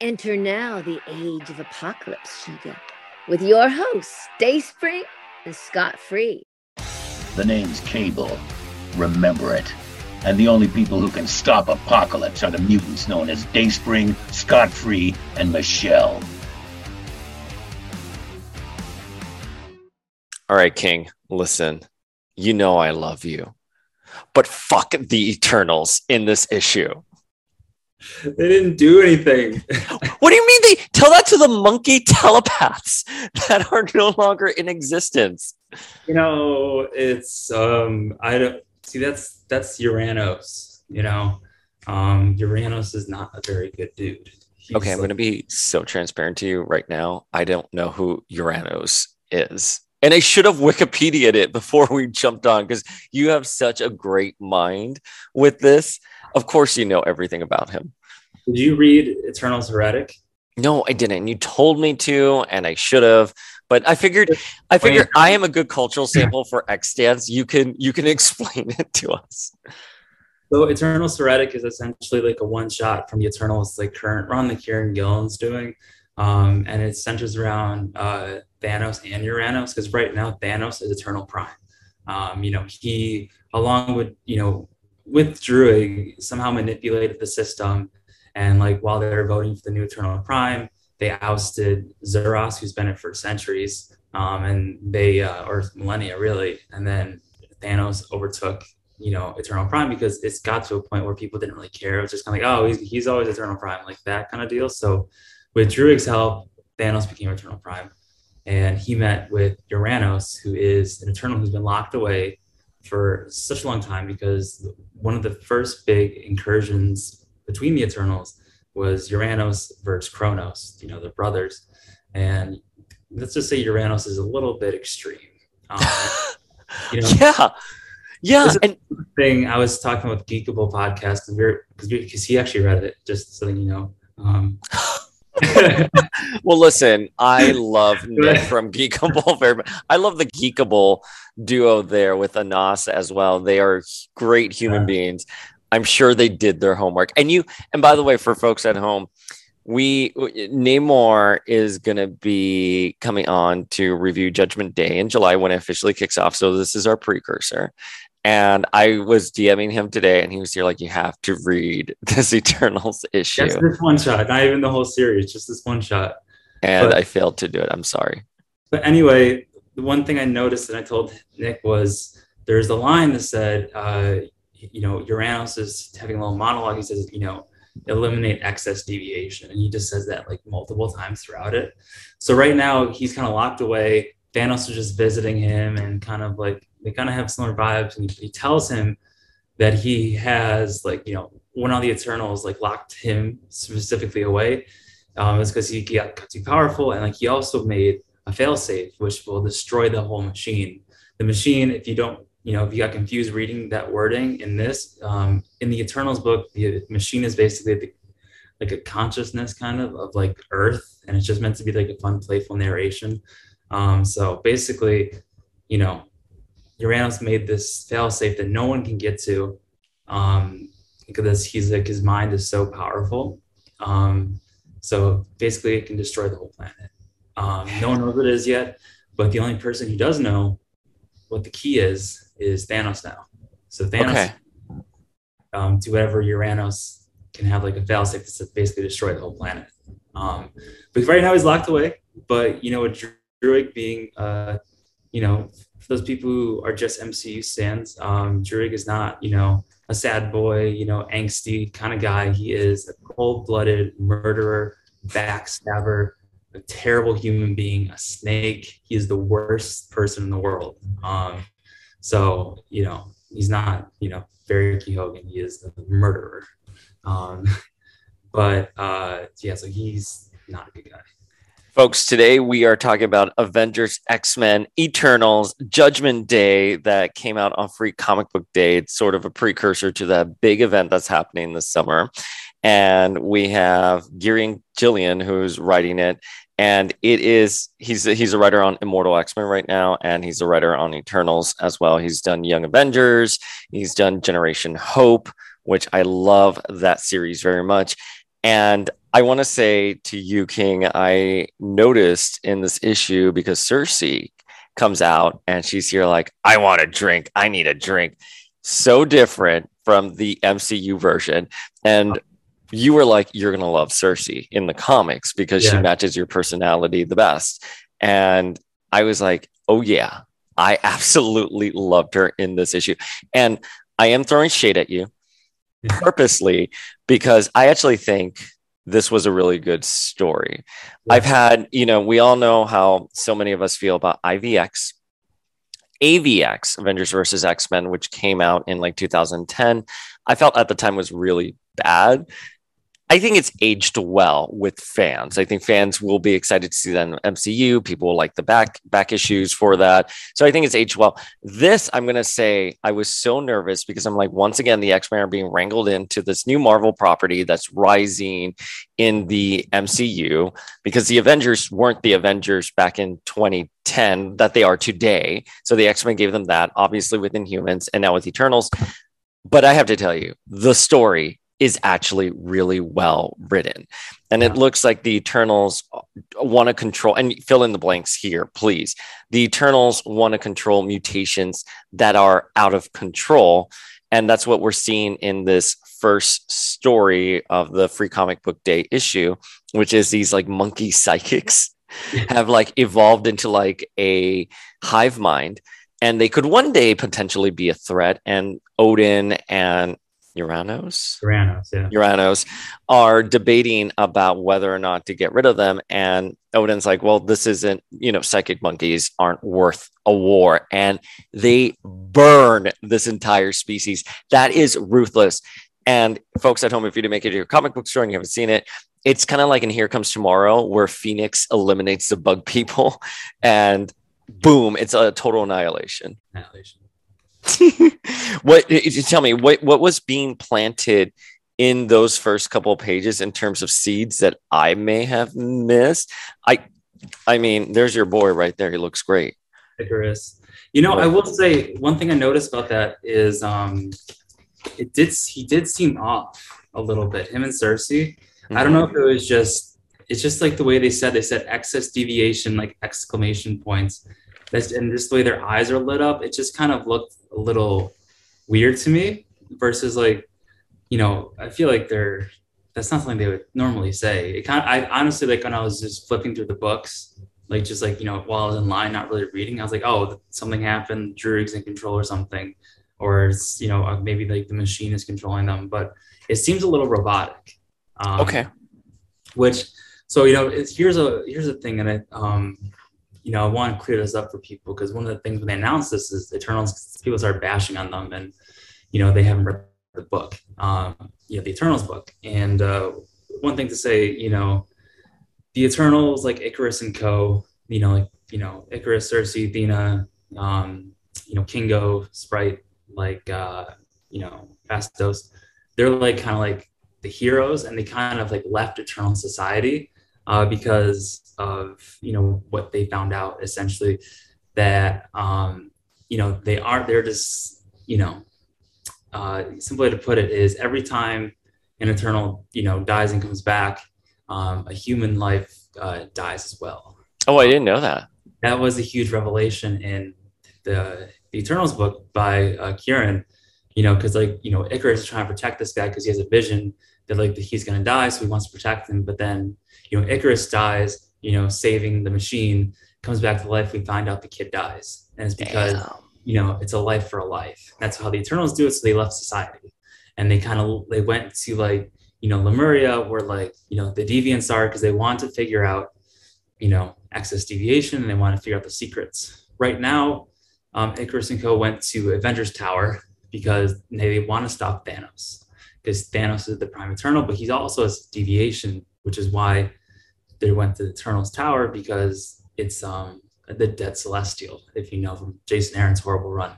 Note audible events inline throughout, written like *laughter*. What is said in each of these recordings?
Enter now the age of apocalypse, Shiga, with your hosts, Dayspring and Scott Free. The name's Cable. Remember it. And the only people who can stop Apocalypse are the mutants known as Dayspring, Scott Free, and Michelle. All right, King, listen. You know I love you. But fuck the Eternals in this issue. They didn't do anything. *laughs* what do you mean they tell that to the monkey telepaths that are no longer in existence? You know, it's um I don't see that's that's Uranos, you know. Um Uranos is not a very good dude. He's okay, I'm like, going to be so transparent to you right now. I don't know who Uranos is. And I should have Wikipedia'd it before we jumped on because you have such a great mind with this. Of course, you know everything about him. Did you read Eternals Heretic? No, I didn't. You told me to, and I should have. But I figured, I figured I am a good cultural *laughs* sample for X Dance. You can, you can *laughs* explain it to us. So Eternals Heretic is essentially like a one shot from the Eternals like current run that Kieron Gillen's doing. Um, and it centers around uh, Thanos and Uranos because right now Thanos is Eternal Prime. Um, you know, he along with you know with Druig somehow manipulated the system, and like while they were voting for the new Eternal Prime, they ousted Zuras, who's been it for centuries, um, and they uh, or millennia really, and then Thanos overtook you know Eternal Prime because it's got to a point where people didn't really care. It was just kind of like, oh, he's, he's always Eternal Prime, like that kind of deal. So with Druig's help, Thanos became Eternal Prime and he met with Uranos, who is an Eternal who's been locked away for such a long time because one of the first big incursions between the Eternals was Uranos versus Kronos, you know, the brothers. And let's just say Uranos is a little bit extreme. Um, *laughs* you know, yeah. Yeah. And thing I was talking with Geekable podcast because he actually read it, just so you know. Um, *laughs* *laughs* well, listen, I love *laughs* Nick from Geekable very much. I love the Geekable duo there with Anas as well. They are great human yeah. beings. I'm sure they did their homework. And you, and by the way, for folks at home, we Namor is going to be coming on to review Judgment Day in July when it officially kicks off. So this is our precursor. And I was DMing him today, and he was here like, "You have to read *laughs* this Eternals issue." Just this one shot, not even the whole series, just this one shot. And but, I failed to do it. I'm sorry. But anyway, the one thing I noticed and I told Nick was there's a line that said, uh, you know, Uranos is having a little monologue. He says, you know, eliminate excess deviation, and he just says that like multiple times throughout it. So right now he's kind of locked away. Thanos is just visiting him and kind of like they kind of have similar vibes. And he, tells him that he has like you know one of the Eternals like locked him specifically away. Um, it's because he got too powerful, and like he also made a failsafe which will destroy the whole machine. The machine, if you don't, you know, if you got confused reading that wording in this, um, in the Eternals book, the machine is basically the, like a consciousness kind of of like Earth, and it's just meant to be like a fun, playful narration. Um, so basically, you know, Uranos made this failsafe that no one can get to um, because he's like his mind is so powerful. Um, so basically, it can destroy the whole planet. Um, no one knows what it is yet, but the only person who does know what the key is is Thanos now. So Thanos, okay. um, to whatever Uranos can have like a failsafe to basically destroy the whole planet. Um, but right now he's locked away. But you know, with Druig being, uh, you know, for those people who are just MCU fans, um, Druig is not, you know, a sad boy, you know, angsty kind of guy. He is a cold-blooded murderer, backstabber, a terrible human being, a snake. He is the worst person in the world. Um, so, you know, he's not, you know, Barry Hogan. He is a murderer. Um, *laughs* but uh, yeah, so he's not a good guy. Folks, today we are talking about Avengers, X Men, Eternals, Judgment Day that came out on Free Comic Book Day. It's sort of a precursor to that big event that's happening this summer. And we have Kieron Gillen who's writing it. And it is, he's, he's a writer on Immortal X Men right now, and he's a writer on Eternals as well. He's done Young Avengers, he's done Generation Hope, which I love that series very much. And I want to say to you, King, I noticed in this issue because Cersei comes out and she's here like, I want a drink. I need a drink. So different from the MCU version. And you were like, you're going to love Cersei in the comics because yeah. she matches your personality the best. And I was like, oh, yeah, I absolutely loved her in this issue. And I am throwing shade at you purposely because I actually think this was a really good story. Yeah. I've had, you know, we all know how so many of us feel about IVX, AVX, Avengers versus X Men, which came out in like 2010. I felt at the time was really bad. I think it's aged well with fans. I think fans will be excited to see that in MCU. People will like the back back issues for that. So I think it's aged well. This, I'm gonna say, I was so nervous because I'm like, once again, the X-Men are being wrangled into this new Marvel property that's rising in the MCU because the Avengers weren't the Avengers back in 2010 that they are today. So the X-Men gave them that, obviously with Inhumans and now with Eternals. But I have to tell you, the story is actually really well written. And yeah. it looks like the Eternals want to control, and fill in the blanks here, please. The Eternals want to control mutations that are out of control. And that's what we're seeing in this first story of the free comic book day issue, which is these like monkey *laughs* psychics *laughs* have like evolved into like a hive mind and they could one day potentially be a threat and odin and Uranos, Uranos, yeah, Uranos are debating about whether or not to get rid of them. And Odin's like, well, this isn't, you know, psychic monkeys aren't worth a war. And they burn this entire species. That is ruthless. And folks at home, if you didn't make it to your comic book store and you haven't seen it, it's kind of like in Here Comes Tomorrow, where Phoenix eliminates the bug people *laughs* and boom, it's a total annihilation. Annihilation. *laughs* what tell me what what was being planted in those first couple of pages in terms of seeds that I may have missed? I I mean, there's your boy right there. He looks great. Ikaris. You know, I will say one thing I noticed about that is um it did he did seem off a little bit. Him and Cersei. Mm-hmm. I don't know if it was just it's just like the way they said they said excess deviation like exclamation points that's and just the way their eyes are lit up, it just kind of looked a little weird to me. Versus like, you know, I feel like they're that's not something they would normally say. It kind of I honestly like when I was just flipping through the books, like just like you know while I was in line, not really reading, I was like, oh, something happened, Druig's in control or something, or it's you know uh, maybe like the machine is controlling them, but it seems a little robotic. Um, okay. Which so you know here's a here's a thing, and I um you know, I want to clear this up for people because one of the things when they announced this is Eternals, people started bashing on them and, you know, they haven't read the book, um, you know, the Eternals book. And uh, one thing to say, you know, the Eternals, like Ikaris and Co., you know, like, you know, Ikaris, Cersei, Athena, um, you know, Kingo, Sprite, like, uh, you know, Phastos, they're like kind of like the heroes and they kind of like left Eternal Society uh, because of you know what they found out essentially that um, you know they aren't they're just you know uh, simple way to put it is every time an eternal you know dies and comes back um, a human life uh, dies as well. Oh i didn't know that. That was a huge revelation in the, the eternals book by uh, kieron you know because like you know ikaris is trying to protect this guy because he has a vision that like he's going to die so he wants to protect him but then you know ikaris dies you know, saving the machine comes back to life, we find out the kid dies. And it's because, Damn. you know, it's a life for a life. That's how the Eternals do it. So they left society and they kind of, they went to like, you know, Lemuria where like, you know, the deviants are because they want to figure out, you know, excess deviation and they want to figure out the secrets. Right now, um, Ikaris and Co. went to Avengers Tower because they want to stop Thanos because Thanos is the prime eternal, but he's also a deviation, which is why they went to the Eternals Tower because it's um the Dead Celestial, if you know from Jason Aaron's horrible run.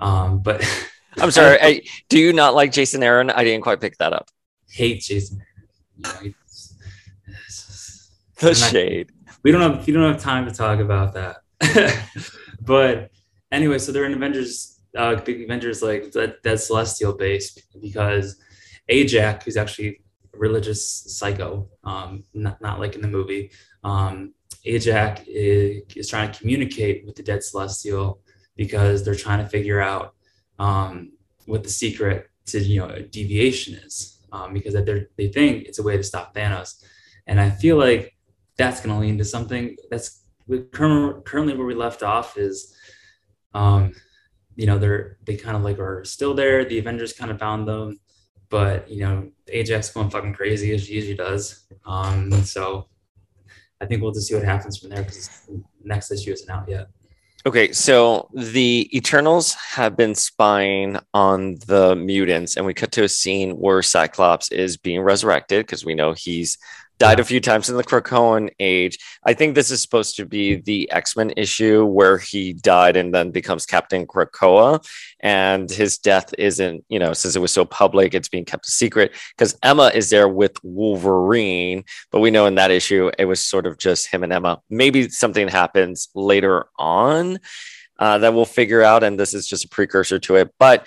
Um, but *laughs* I'm sorry, I, do you not like Jason Aaron? I didn't quite pick that up. Hate Jason. You know, *laughs* the shade. we don't have we don't have time to talk about that. *laughs* but anyway, so they're in Avengers, uh, big Avengers like that, that Celestial base because Ajak, who's actually a religious psycho, um, not, not like in the movie. Um, Ajak is, is, trying to communicate with the dead celestial because they're trying to figure out um, what the secret to you know deviation is um, because they think it's a way to stop Thanos, and I feel like that's going to lead to something that's currently where we left off is, um, you know, they're they kind of like are still there. The Avengers kind of found them, but you know, Ajak's going fucking crazy as she usually does. Um, so I think we'll just see what happens from there because next issue isn't out yet. Okay, so the Eternals have been spying on the mutants, and we cut to a scene where Cyclops is being resurrected because we know he's died a few times in the Krakoan age. I think this is supposed to be the X Men issue where he died and then becomes Captain Krakoa. And his death isn't, you know, since it was so public, it's being kept a secret because Emma is there with Wolverine. But we know in that issue, it was sort of just him and Emma. Maybe something happens later on uh, that we'll figure out. And this is just a precursor to it. But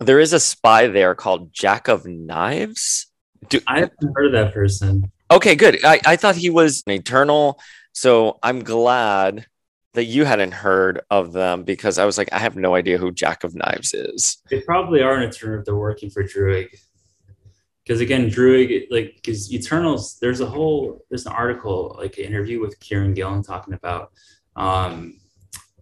there is a spy there called Jack of Knives. Do, I haven't heard of that person. Okay, good. I, I thought he was an eternal. So I'm glad that you hadn't heard of them because I was like, I have no idea who Jack of Knives is. They probably are an eternal if they're working for Druig. Because again, Druig, like, because Eternals, there's a whole, there's an article, like an interview with Kieron Gillen talking about, um,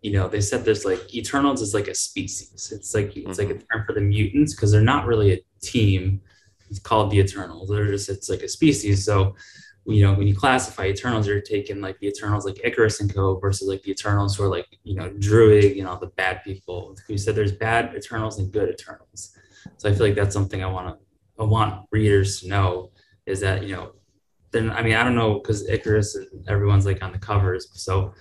you know, they said there's like Eternals is like a species. It's like it's mm-hmm. like a mm-hmm. term for the mutants because they're not really a team it's called the Eternals. They're just it's like a species. So you know when you classify Eternals, you're taking like the Eternals like Ikaris and Co. versus like the Eternals who are like you know Druig, and all the bad people. You said there's bad Eternals and good Eternals. So I feel like that's something I want to I want readers to know is that you know then I mean I don't know because Ikaris and everyone's like on the covers, so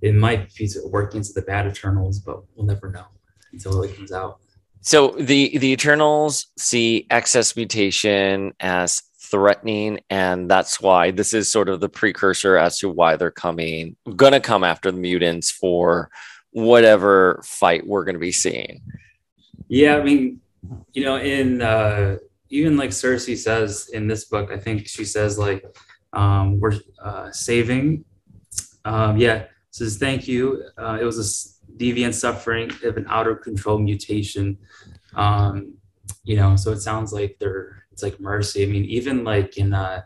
it might be working to the bad Eternals, but we'll never know until it comes out. So the the Eternals see excess mutation as threatening, and that's why this is sort of the precursor as to why they're coming, gonna come after the mutants for whatever fight we're gonna be seeing. Yeah, I mean, you know, in uh, even like Cersei says in this book, I think she says like um, we're uh, saving. Um, yeah, says thank you. Uh, it was a deviant suffering of an out of control mutation. Um, you know, so it sounds like they're it's like mercy. I mean, even like in uh,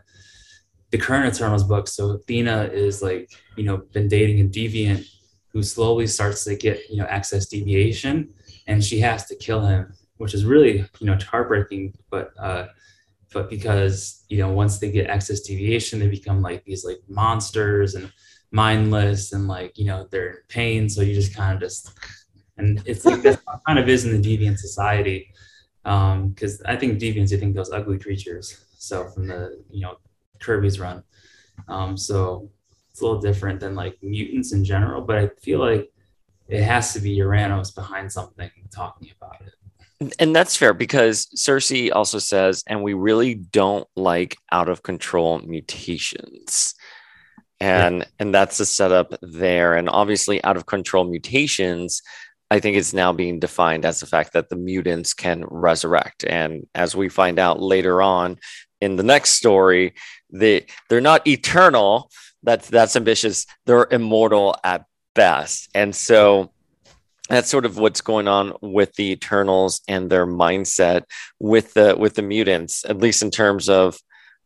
the current Eternals book, so Athena is like you know been dating a deviant who slowly starts to get you know access deviation, and she has to kill him, which is really you know heartbreaking. But uh, but because you know once they get excess deviation, they become like these like monsters and mindless and like you know they're in pain. So you just kind of just and it's like kind of is in the deviant society because um, i think deviants you think those ugly creatures. So from the you know kirby's run. Um, so it's a little different than like mutants in general but i feel like it has to be Uranos behind something talking about it. And that's fair because Cersei also says, and we really don't like out of control mutations and yeah. and that's the setup there. And obviously out of control mutations i think it's now being defined as the fact that the mutants can resurrect. And as we find out later on in the next story they they're not eternal. That's that's ambitious. They're immortal at best. And so that's sort of what's going on with the eternals and their mindset with the with the mutants at least in terms of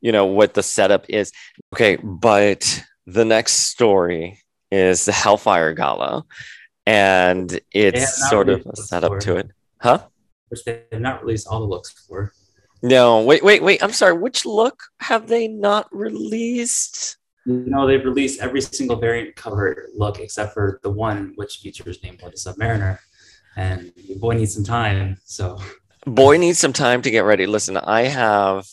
you know what the setup is. Okay but the next story is the Hellfire Gala, and it's sort of a setup to it, huh? Which they have not released all the looks for. No, wait, wait, wait. I'm sorry. Which look have they not released? No, they've released every single variant cover look except for the one which features Nameblood the Submariner. And boy needs some time. So boy needs some time to get ready. Listen, I have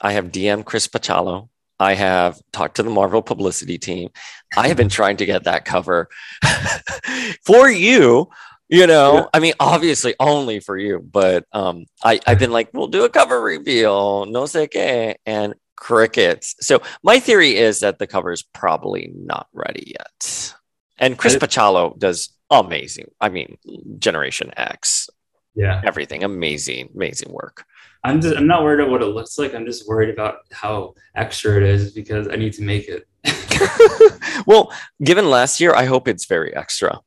I have DM Chris Bachalo I have talked to the Marvel publicity team. I have been *laughs* trying to get that cover *laughs* for you. You know, yeah. I mean, obviously only for you, but um, I, I've been like, we'll do a cover reveal, no sé qué, and crickets. So my theory is that the cover is probably not ready yet. And Chris Bachalo does amazing. I mean, Generation X. Yeah. everything. Amazing, amazing work. I'm just I'm not worried about what it looks like. I'm just worried about how extra it is because I need to make it. *laughs* well, given last year, I hope it's very extra.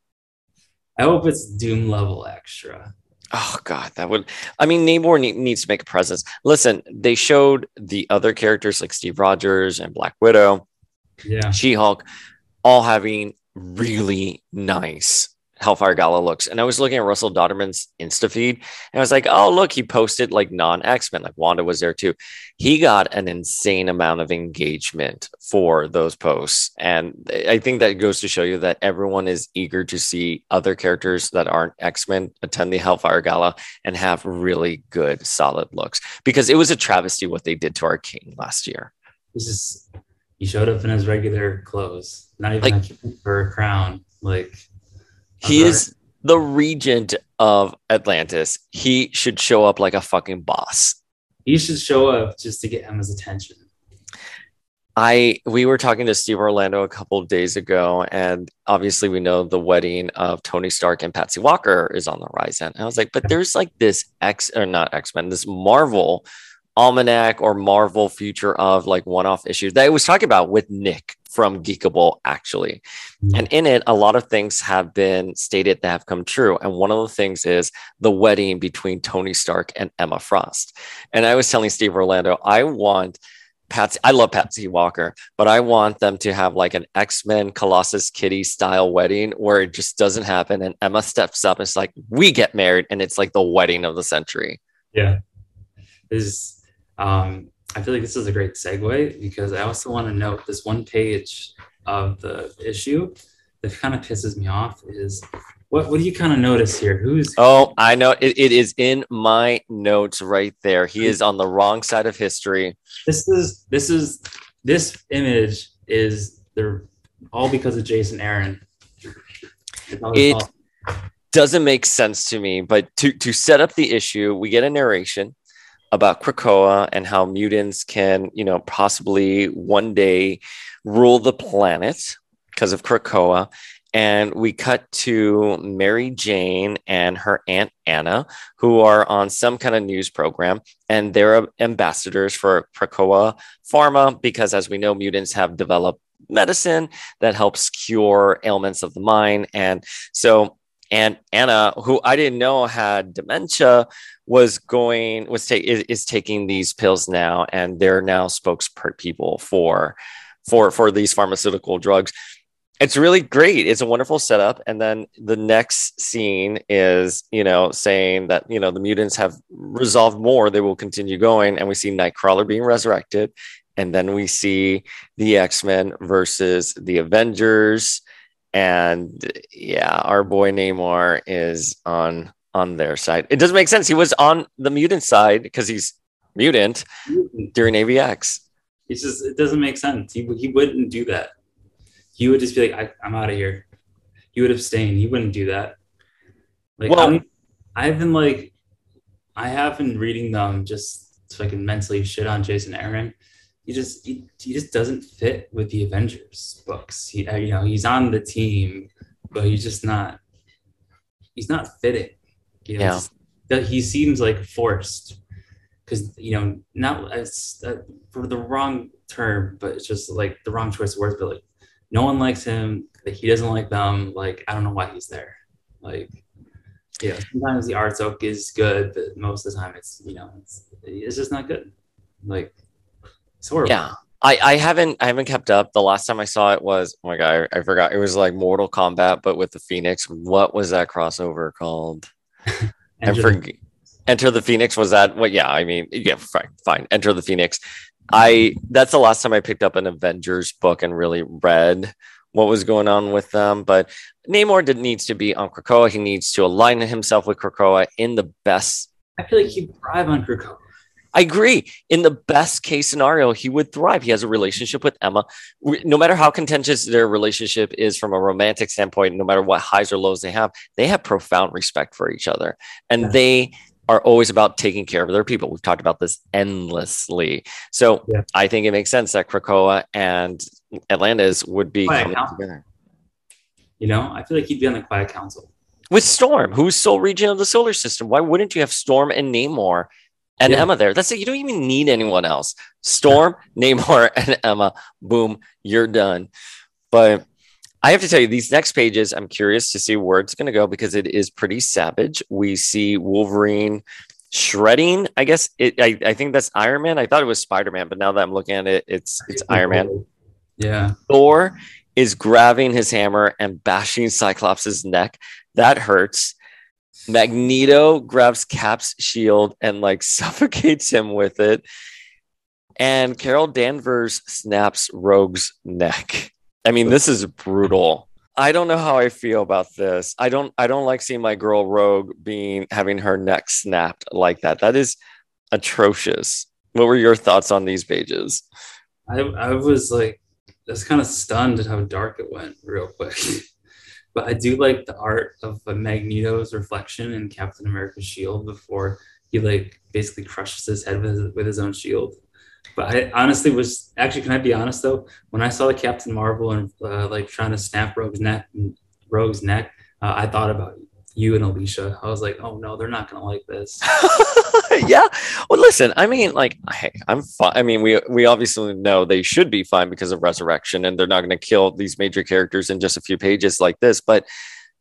I hope it's Doom level extra. Oh God, that would. I mean, Namor ne- needs to make a presence. Listen, they showed the other characters like Steve Rogers and Black Widow, Yeah. She Hulk, all having really nice Hellfire Gala looks. And I was looking at Russell Dauterman's Insta feed, and I was like, oh look, he posted like non X Men, like Wanda was there too. He got an insane amount of engagement for those posts, and I think that goes to show you that everyone is eager to see other characters that aren't X Men attend the Hellfire Gala and have really good, solid looks. Because it was a travesty what they did to our king last year. He's just he showed up in his regular clothes, not even like, for a crown. Like He Okay. is the regent of Atlantis. He should show up like a fucking boss. he should show up just to get Emma's attention. I we were talking to Steve Orlando a couple of days ago, and obviously we know the wedding of Tony Stark and Patsy Walker is on the horizon. And I was like, but there's like this X or not X Men, this Marvel almanac or Marvel future of like one-off issues that I was talking about with Nick from Geekable actually. Mm-hmm. And in it, a lot of things have been stated that have come true. And one of the things is the wedding between Tony Stark and Emma Frost. And I was telling Steve Orlando, I want Patsy, I love Patsy Walker, but I want them to have like an X Men Colossus Kitty style wedding where it just doesn't happen. And Emma steps up and it's like, we get married. And it's like the wedding of the century. Yeah. This um I feel like this is a great segue because I also want to note this one page of the issue that kind of pisses me off is what what do you kind of notice here? Who's Oh, I know it, it is in my notes right there. He is on the wrong side of history. this is this is this image is the all because of Jason Aaron. It's all his It- doesn't make sense to me. But to to set up the issue, we get a narration about Krakoa and how mutants can, you know, possibly one day rule the planet because of Krakoa. And we cut to Mary Jane and her aunt Anna, who are on some kind of news program, and they're ambassadors for Krakoa Pharma because, as we know, mutants have developed medicine that helps cure ailments of the mind. And so and Anna, who I didn't know had dementia, was going was ta- is, is taking these pills now, and they're now spokespeople for for for these pharmaceutical drugs. It's really great. It's a wonderful setup. And then the next scene is, you know, saying that, you know, the mutants have resolved more. They will continue going. And we see Nightcrawler being resurrected. And then we see the X Men versus the Avengers and yeah, our boy Namor is on on their side. It doesn't make sense. He was on the mutant side because he's mutant during AVX. It's just it doesn't make sense. He he wouldn't do that. He would just be like, I, I'm out of here. He would abstain. He wouldn't do that. Like Well- I've been like, I have been reading them just so I can mentally shit on Jason Aaron. He just he, he just doesn't fit with the Avengers books. He uh, you know he's on the team, but he's just not. He's not fitting. You know, Yeah. he seems like forced because you know not as uh, for the wrong term, but it's just like the wrong choice of words. But like, no one likes him. He doesn't like them. Like, I don't know why he's there. Like, yeah, sometimes the art is good, but most of the time it's you know it's, it's just not good. Like, Yeah. I, I haven't I haven't kept up. The last time I saw it was oh my god, I, I forgot. It was like Mortal Kombat, but with the Phoenix. What was that crossover called? *laughs* I forget. Enter the Phoenix was that what? Yeah, I mean, yeah, fine, fine. Enter the Phoenix. I that's the last time I picked up an Avengers book and really read what was going on with them. But Namor did, needs to be on Krakoa. He needs to align himself with Krakoa in the best. I feel like he'd thrive on Krakoa. I agree. In the best case scenario, he would thrive. He has a relationship with Emma. No matter how contentious their relationship is from a romantic standpoint, no matter what highs or lows they have, they have profound respect for each other. And Yeah. they are always about taking care of their people. We've talked about this endlessly. So Yeah. I think it makes sense that Krakoa and Atlantis would be Quiet coming Council. together. You know, I feel like he'd be on the Quiet Council. with Storm, who's sole regent of the solar system. Why wouldn't you have Storm and Namor and Yeah. Emma there? That's it. You don't even need anyone else. Storm, *laughs* Namor, and Emma. Boom, you're done. But I have to tell you, these next pages, I'm curious to see where it's going to go because it is pretty savage. We see Wolverine shredding. I guess it. I, I think that's Iron Man. I thought it was Spider Man, but now that I'm looking at it, it's it's Iron Man. Yeah. Thor is grabbing his hammer and bashing Cyclops' neck. That hurts. Magneto grabs Cap's shield and like *laughs* suffocates him with it. And Carol Danvers snaps Rogue's neck. I mean, this is brutal. I don't know how I feel about this. I don't I don't like seeing my girl Rogue being having her neck snapped like that. That is atrocious. What were your thoughts on these pages? I, I was like, just kind of stunned at how dark it went real quick. *laughs* but I do like the art of Magneto's reflection in Captain America's shield before he like basically crushes his head with his, with his own shield. But I honestly was actually, can I be honest though? When I saw the Captain Marvel and uh, like trying to snap Rogue's neck, Rogue's neck, uh, I thought about you and Alicia. I was like, oh no, they're not gonna like this. *laughs* yeah. Well, listen, I mean, like, hey, I'm fine. I mean, we we obviously know they should be fine because of resurrection, and they're not to kill these major characters in just a few pages like this. But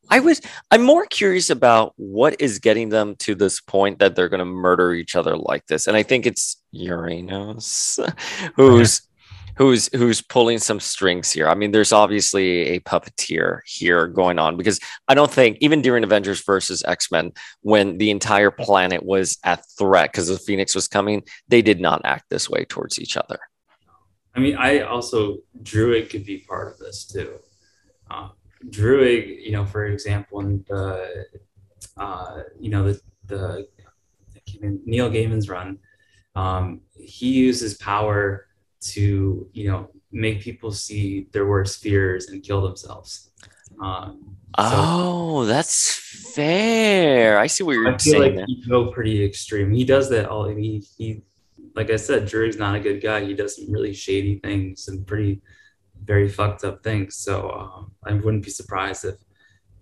I was, I'm more curious about what is getting them to this point that they're to murder each other like this, and I think it's Uranos, *laughs* who's. Who's who's pulling some strings here? I mean, there's obviously a puppeteer here going on because I don't think even during Avengers versus X Men, when the entire planet was at threat because the Phoenix was coming, they did not act this way towards each other. I mean, I also Druig could be part of this too. Uh, Druig, you know, for example, in the uh, you know the the Neil Gaiman's run, um, he uses power to you know make people see their worst fears and kill themselves. Um, so oh, that's fair. I see what you're I feel saying. like he go pretty extreme. He does that all. I He he, like I said, Druig's not a good guy. He does some really shady things and pretty very fucked up things. So um, I wouldn't be surprised if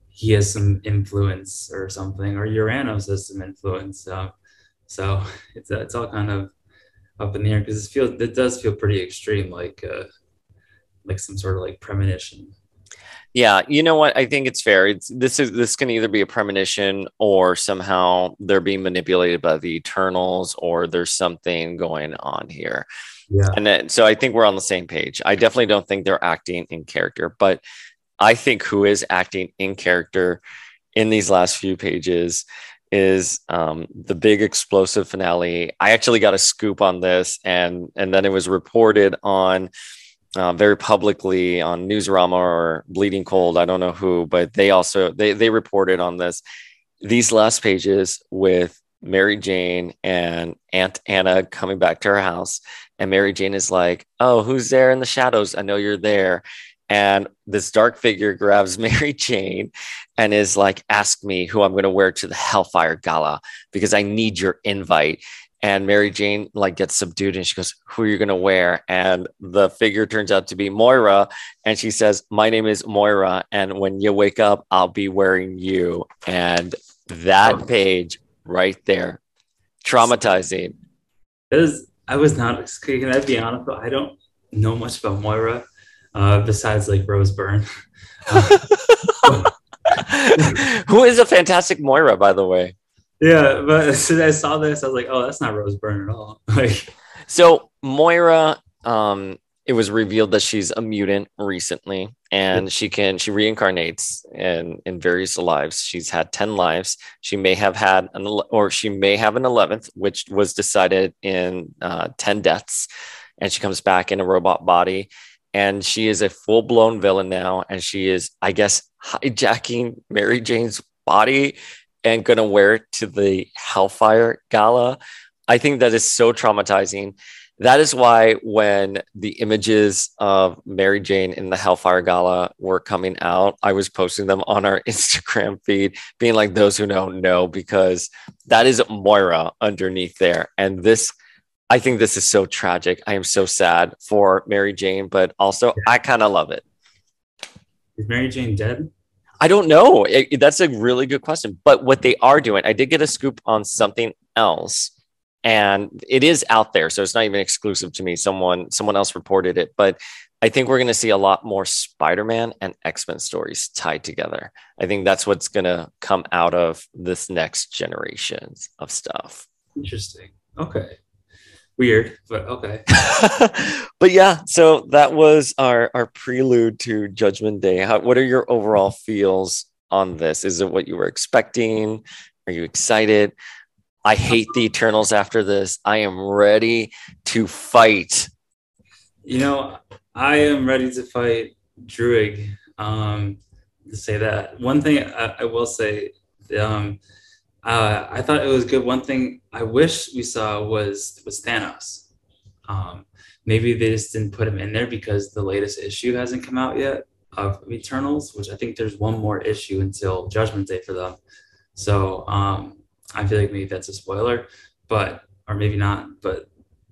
he has some influence or something, or Uranos has some influence. Uh, so *laughs* it's it's all kind of up in the air because it feels it does feel pretty extreme, like uh, like some sort of like premonition. Yeah, you know what? I think it's fair. It's this is this can either be a premonition or somehow they're being manipulated by the Eternals or there's something going on here. Yeah. And then, so I think we're on the same page. I definitely don't think they're acting in character, but I think who is acting in character in these last few pages is um, the big explosive finale. I actually got a scoop on this, and and then it was reported on uh, very publicly on Newsarama or Bleeding Cool. I don't know who, but they also they they reported on this. These last pages with Mary Jane and Aunt Anna coming back to her house, and Mary Jane is like, "Oh, who's there in the shadows? I know you're there." And this dark figure grabs *laughs* Mary Jane and is like, Ask me who I'm going to wear to the Hellfire Gala because I need your invite. And Mary Jane like gets subdued and she goes, Who are you going to wear? And the figure turns out to be Moira. And she says, My name is Moira. And when you wake up, I'll be wearing you. And that oh. page right there, traumatizing. It is, I was not. Can I be honest? I don't know much about Moira uh, besides like Rose Byrne. *laughs* *laughs* Who is a fantastic Moira, by the way? Yeah, but as soon as I saw this, I was like, "Oh, that's not Rose Byrne at all." *laughs* Like, So Moira, um, it was revealed that she's a mutant recently, and she can she reincarnates in in various lives. She's had ten lives. She may have had an or she may have an eleventh, which was decided in uh, ten deaths, and she comes back in a robot body. And she is a full blown villain now, and she is, I guess, hijacking Mary Jane's body and gonna wear it to the Hellfire Gala. I think that is so traumatizing. That is why when the images of Mary Jane in the Hellfire Gala were coming out, I was posting them on our *laughs* Instagram feed, being like, those who know, know, because that is Moira underneath there. And this, I think this is so tragic. I am so sad for Mary Jane, but also I kind of love it. is Mary Jane dead? I don't know. It, that's a really good question. But what they are doing, I did get a scoop on something else, and it is out there, so it's not even exclusive to me. Someone someone else reported it, but I think we're going to see a lot more Spider-Man and X-Men stories tied together. I think that's what's going to come out of this next generation of stuff. Interesting. Okay. Weird, but okay. *laughs* *laughs* but yeah, so that was our our prelude to Judgment Day. How, what are your overall feels on this? Is it what you were expecting? Are you excited? I hate the Eternals after this. I am ready to fight. You know, I am ready to fight Druig. Um, to say that one thing I, I will say, um, uh, I thought it was good. One thing I wish we saw was was Thanos. Um, maybe they just didn't put him in there because the latest issue hasn't come out yet of Eternals, which I think there's one more issue until Judgment Day for them. So um, I feel like maybe that's a spoiler, but or maybe not. But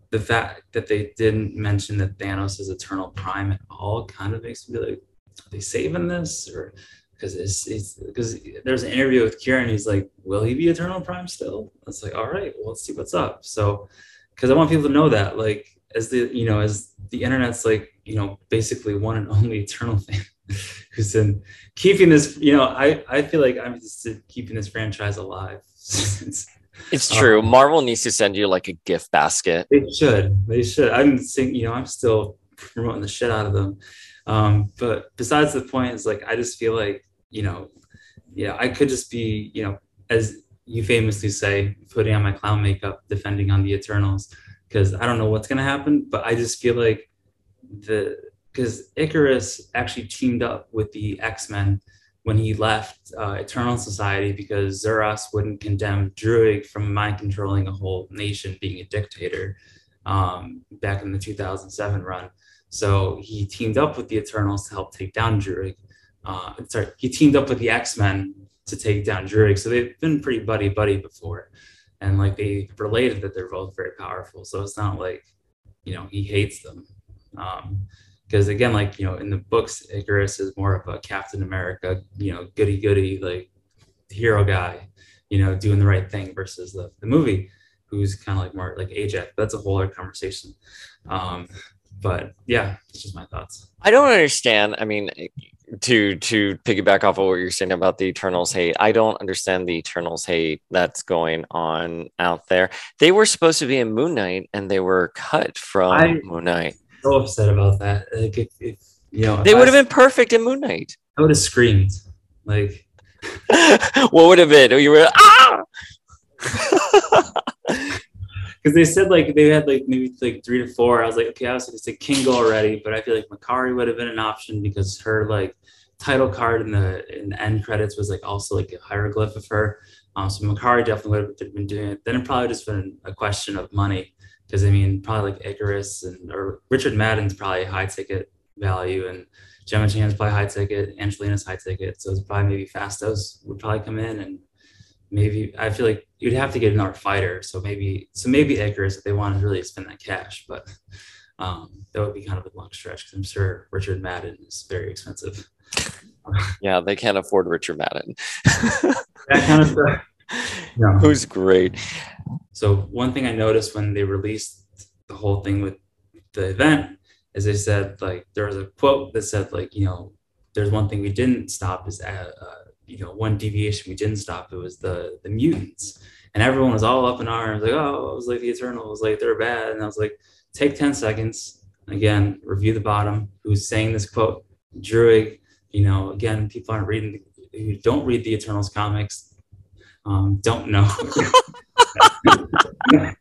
the fact that they didn't mention that Thanos is Eternal Prime at all kind of makes me be like, are they saving this or? Because it's it's because there's an interview with Kieron. He's like, "Will he be Eternal Prime still?" It's like, all right, well, let's see what's up. So, because I want people to know that, like, as the you know, as the internet's like, you know, basically one and *laughs* only Eternal fan who's in keeping this. You know, I I feel like I'm just keeping this franchise alive. *laughs* it's true. Um, Marvel needs to send you like a gift basket. They should. They should. I'm saying, you know, I'm still promoting the shit out of them. Um, but besides the point is like I just feel like you know, yeah, I could just be, you know, as you famously say, putting on my clown makeup, defending on the Eternals, because I don't know what's gonna happen, but I just feel like the because Ikaris actually teamed up with the X Men when he left uh, Eternal Society because Zuras wouldn't condemn Druig from mind controlling a whole nation, being a dictator, um, back in the 2007 run. So he teamed up with the Eternals to help take down Druig uh, sorry, he teamed up with the X Men to take down Druig. So they've been pretty buddy buddy before, and like they related that they're both very powerful. So it's not like you know he hates them. because um, again, like you know, in the books, Ikaris is more of a Captain America, you know, goody goody like hero guy, you know, doing the right thing versus the, the movie, who's kind of like more like Ajax. That's a whole other conversation. Um, but yeah, it's just my thoughts. I don't understand. I mean, to to piggyback off of what you're saying about the Eternals hate, I don't understand the Eternals hate that's going on out there. They were supposed to be in Moon Knight, and they were cut from I, Moon Knight. So upset about that. Like if, if you know, they would have been perfect in Moon Knight. I would have screamed. Like, *laughs* what would have been? You were ah. *laughs* because they said like they had like maybe like three to four. I was like, okay, I was going to say Kingo already, but I feel like Makkari would have been an option because her like title card in the in the end credits was like also like a hieroglyph of her. Um, so Makkari definitely would have been doing it. Then it probably just been a question of money because I mean probably like Ikaris and or Richard Madden's probably high ticket value and Gemma Chan's probably high ticket, Angelina's high ticket. So it's probably maybe Phastos would probably come in and maybe I feel like you'd have to get another fighter. So maybe so maybe Ikaris if they want to really spend that cash, but um, that would be kind of a long stretch because I'm sure Richard Madden is very expensive. *laughs* yeah, they can't afford Richard Madden. that kind of stuff. *laughs* Yeah. Who's great. So one thing I noticed when they released the whole thing with the event is they said like there was a quote that said like you know there's one thing we didn't stop is uh, uh you know one deviation we didn't stop it was the the mutants. And everyone was all up in arms like oh it was like the eternal was like they're bad. And i was like take 10 seconds again review the bottom who's saying this quote? Druig. you know again people aren't reading who don't read the eternals comics um, don't know. *laughs*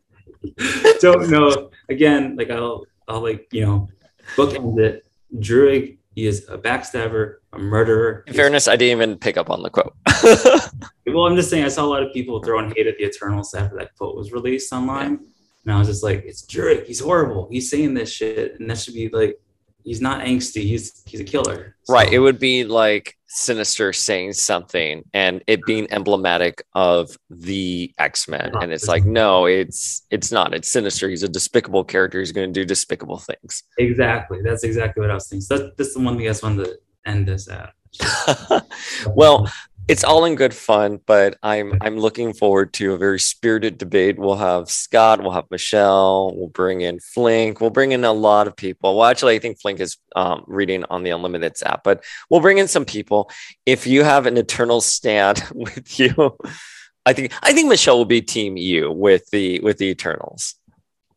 Don't know. Again like i'll i'll like you know bookend it. Druig he is a backstabber, a murderer. In fairness, I didn't even pick up on the quote. *laughs* well, I'm just saying, I saw a lot of people throwing hate at the Eternals after that quote was released online. Yeah. And I was just like, it's Drake. He's horrible. He's saying this shit. And that should be like, he's not angsty. He's he's a killer. So. Right. It would be like Sinister saying something and it being emblematic of the X-Men. And it's like, no, it's it's not. It's Sinister. He's a despicable character. He's going to do despicable things. Exactly. That's exactly what I was thinking. So that's, that's the one thing I just wanted to end this at. *laughs* well, it's all in good fun, but I'm I'm looking forward to a very spirited debate. We'll have Scott, we'll have Michelle, we'll bring in Flink, we'll bring in a lot of people. Well, actually, I think Flink is um, reading on the Unlimited app, but we'll bring in some people. If you have an eternal stand *laughs* with you, I think I think Michelle will be Team you with the with the Eternals.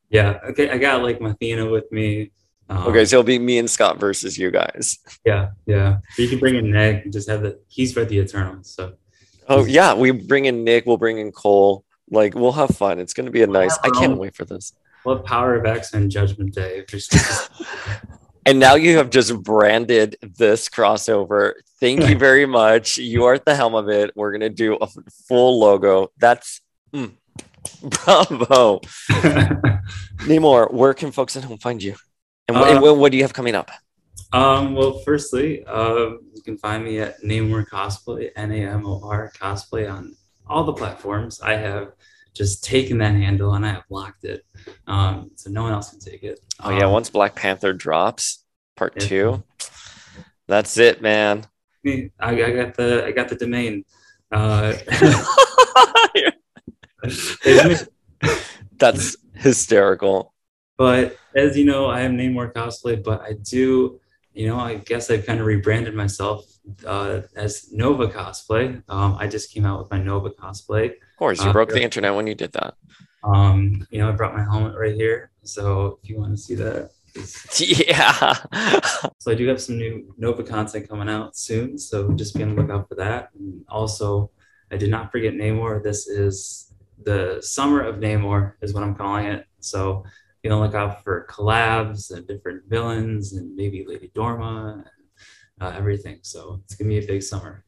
Yeah, okay. I got like Mathena with me. Um, okay, so it'll be me and Scott versus you guys. *laughs* Yeah, yeah. You can bring in Nick and just have the he's for the Eternals. So. Oh yeah, we bring in Nick. We'll bring in Cole. Like we'll have fun. It's going to be a nice. I can't wait for this. What Power of X and Judgment Day? *laughs* and now you have just branded this crossover. Thank you very much. You are at the helm of it. We're gonna do a full logo. That's mm, *laughs* bravo. Namor, where can folks at home find you? And, uh, and what, what, do you have coming up? Um, well, firstly, uh, you can find me at Namor Cosplay, N A M O R Cosplay on all the platforms. I have just taken that handle and I have locked it, um, so no one else can take it. Oh yeah, um, once Black Panther drops, part yeah. two, that's it, man. I, I got the I got the domain. Uh, *laughs* *laughs* that's hysterical. But as you know, I have Namor cosplay, but I do, you know, I guess I've kind of rebranded myself uh, as Nova cosplay. Um, I just came out with my Nova cosplay. Of course, you uh, broke the internet when you did that. Um, you know, I brought my helmet right here, so if you want to see that. *laughs* Yeah. so I do have some new Nova content coming out soon, so just be on the lookout for that. And also, I did not forget Namor. This is the summer of Namor, is what I'm calling it. So be on the lookout for collabs and different villains and maybe Lady Dorma and uh, everything. So it's gonna be a big summer.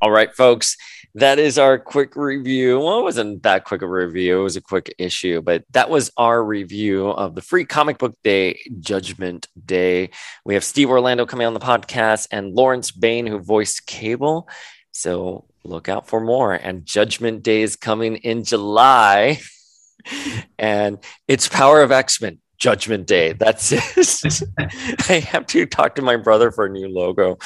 All right, folks, that is our quick review. Well, it wasn't that quick a review, it was a quick issue, but that was our review of the free comic book day, Judgment Day. We have Steve Orlando coming on the podcast and Lawrence Bayne, who voiced Cable. So look out for more. And Judgment Day is coming in July. *laughs* and it's Power of X Men Judgment Day. That's it. *laughs* I have to talk to my brother for a new logo.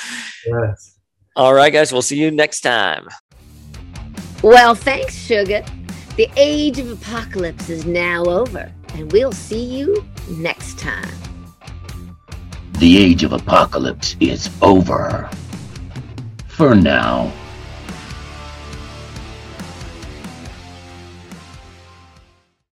Yes. All right, guys. We'll see you next time. Well, thanks, Sugar. The age of apocalypse is now over, and we'll see you next time. The age of apocalypse is over. For now.